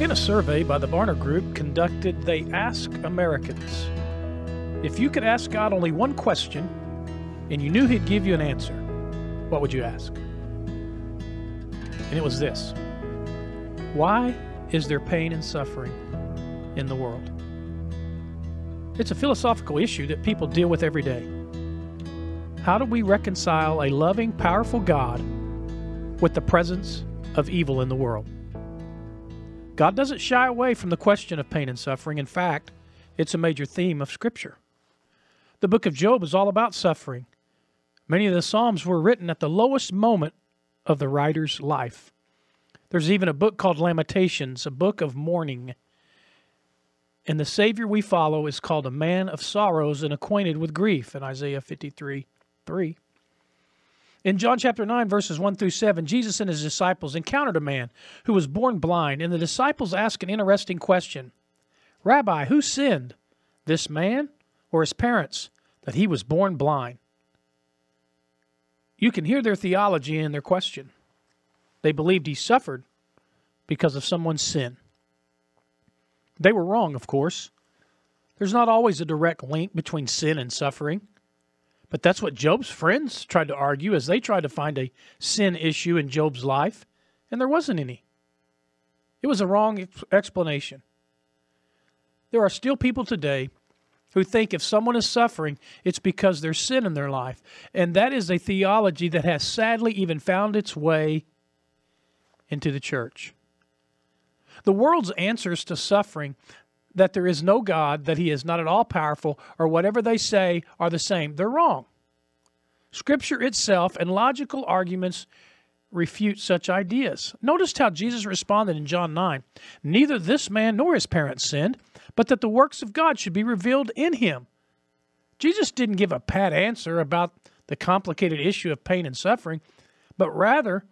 In a survey by the Barna Group conducted, they asked Americans if you could ask God only one question and you knew He'd give you an answer, what would you ask? And it was this Why is there pain and suffering in the world? It's a philosophical issue that people deal with every day. How do we reconcile a loving, powerful God with the presence of evil in the world? God doesn't shy away from the question of pain and suffering. In fact, it's a major theme of Scripture. The book of Job is all about suffering. Many of the Psalms were written at the lowest moment of the writer's life. There's even a book called Lamentations, a book of mourning. And the Savior we follow is called a man of sorrows and acquainted with grief in Isaiah 53 3. In John chapter 9, verses 1 through 7, Jesus and his disciples encountered a man who was born blind, and the disciples asked an interesting question Rabbi, who sinned, this man or his parents, that he was born blind? You can hear their theology in their question. They believed he suffered because of someone's sin. They were wrong, of course. There's not always a direct link between sin and suffering. But that's what Job's friends tried to argue as they tried to find a sin issue in Job's life, and there wasn't any. It was a wrong ex- explanation. There are still people today who think if someone is suffering, it's because there's sin in their life. And that is a theology that has sadly even found its way into the church. The world's answers to suffering that there is no God, that he is not at all powerful, or whatever they say are the same. They're wrong. Scripture itself and logical arguments refute such ideas. Notice how Jesus responded in John 9 Neither this man nor his parents sinned, but that the works of God should be revealed in him. Jesus didn't give a pat answer about the complicated issue of pain and suffering, but rather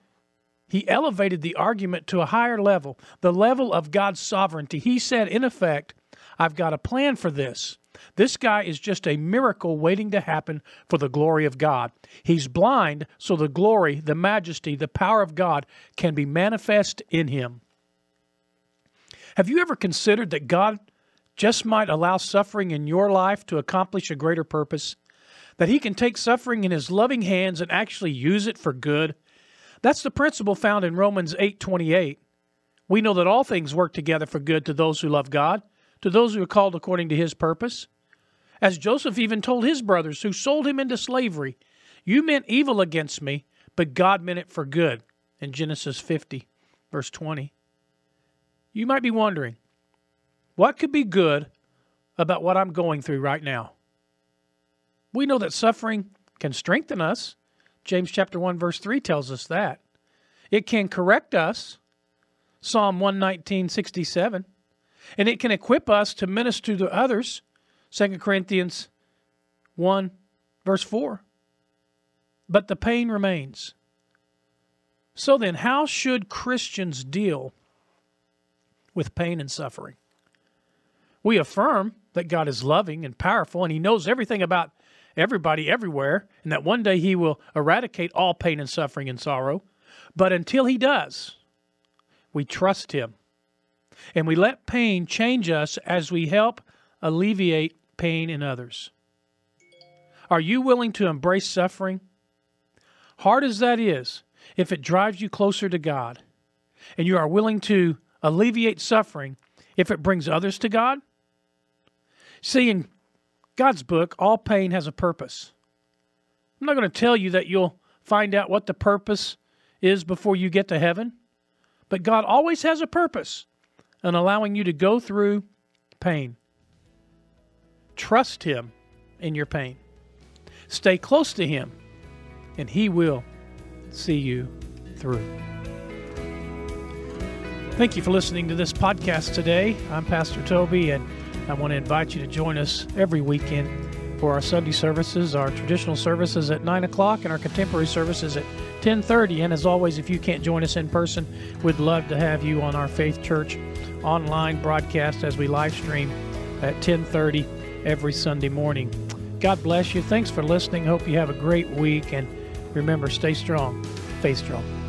he elevated the argument to a higher level, the level of God's sovereignty. He said, in effect, I've got a plan for this. This guy is just a miracle waiting to happen for the glory of God. He's blind, so the glory, the majesty, the power of God can be manifest in him. Have you ever considered that God just might allow suffering in your life to accomplish a greater purpose? That He can take suffering in His loving hands and actually use it for good? That's the principle found in Romans 8:28. We know that all things work together for good to those who love God, to those who are called according to his purpose. As Joseph even told his brothers who sold him into slavery, you meant evil against me, but God meant it for good in Genesis 50 verse 20. You might be wondering, what could be good about what I'm going through right now? We know that suffering can strengthen us. James chapter 1 verse 3 tells us that. It can correct us. Psalm 119:67. And it can equip us to minister to others. 2 Corinthians 1 verse 4. But the pain remains. So then, how should Christians deal with pain and suffering? We affirm that God is loving and powerful and he knows everything about everybody everywhere, and that one day he will eradicate all pain and suffering and sorrow. But until he does, we trust him. And we let pain change us as we help alleviate pain in others. Are you willing to embrace suffering? Hard as that is, if it drives you closer to God, and you are willing to alleviate suffering if it brings others to God? See, in God's book, all pain has a purpose. I'm not going to tell you that you'll find out what the purpose is before you get to heaven, but God always has a purpose in allowing you to go through pain. Trust Him in your pain. Stay close to Him, and He will see you through. Thank you for listening to this podcast today. I'm Pastor Toby, and I want to invite you to join us every weekend for our Sunday services, our traditional services at 9 o'clock, and our contemporary services at 10.30. And as always, if you can't join us in person, we'd love to have you on our Faith Church online broadcast as we live stream at 10.30 every Sunday morning. God bless you. Thanks for listening. Hope you have a great week. And remember, stay strong, faith strong.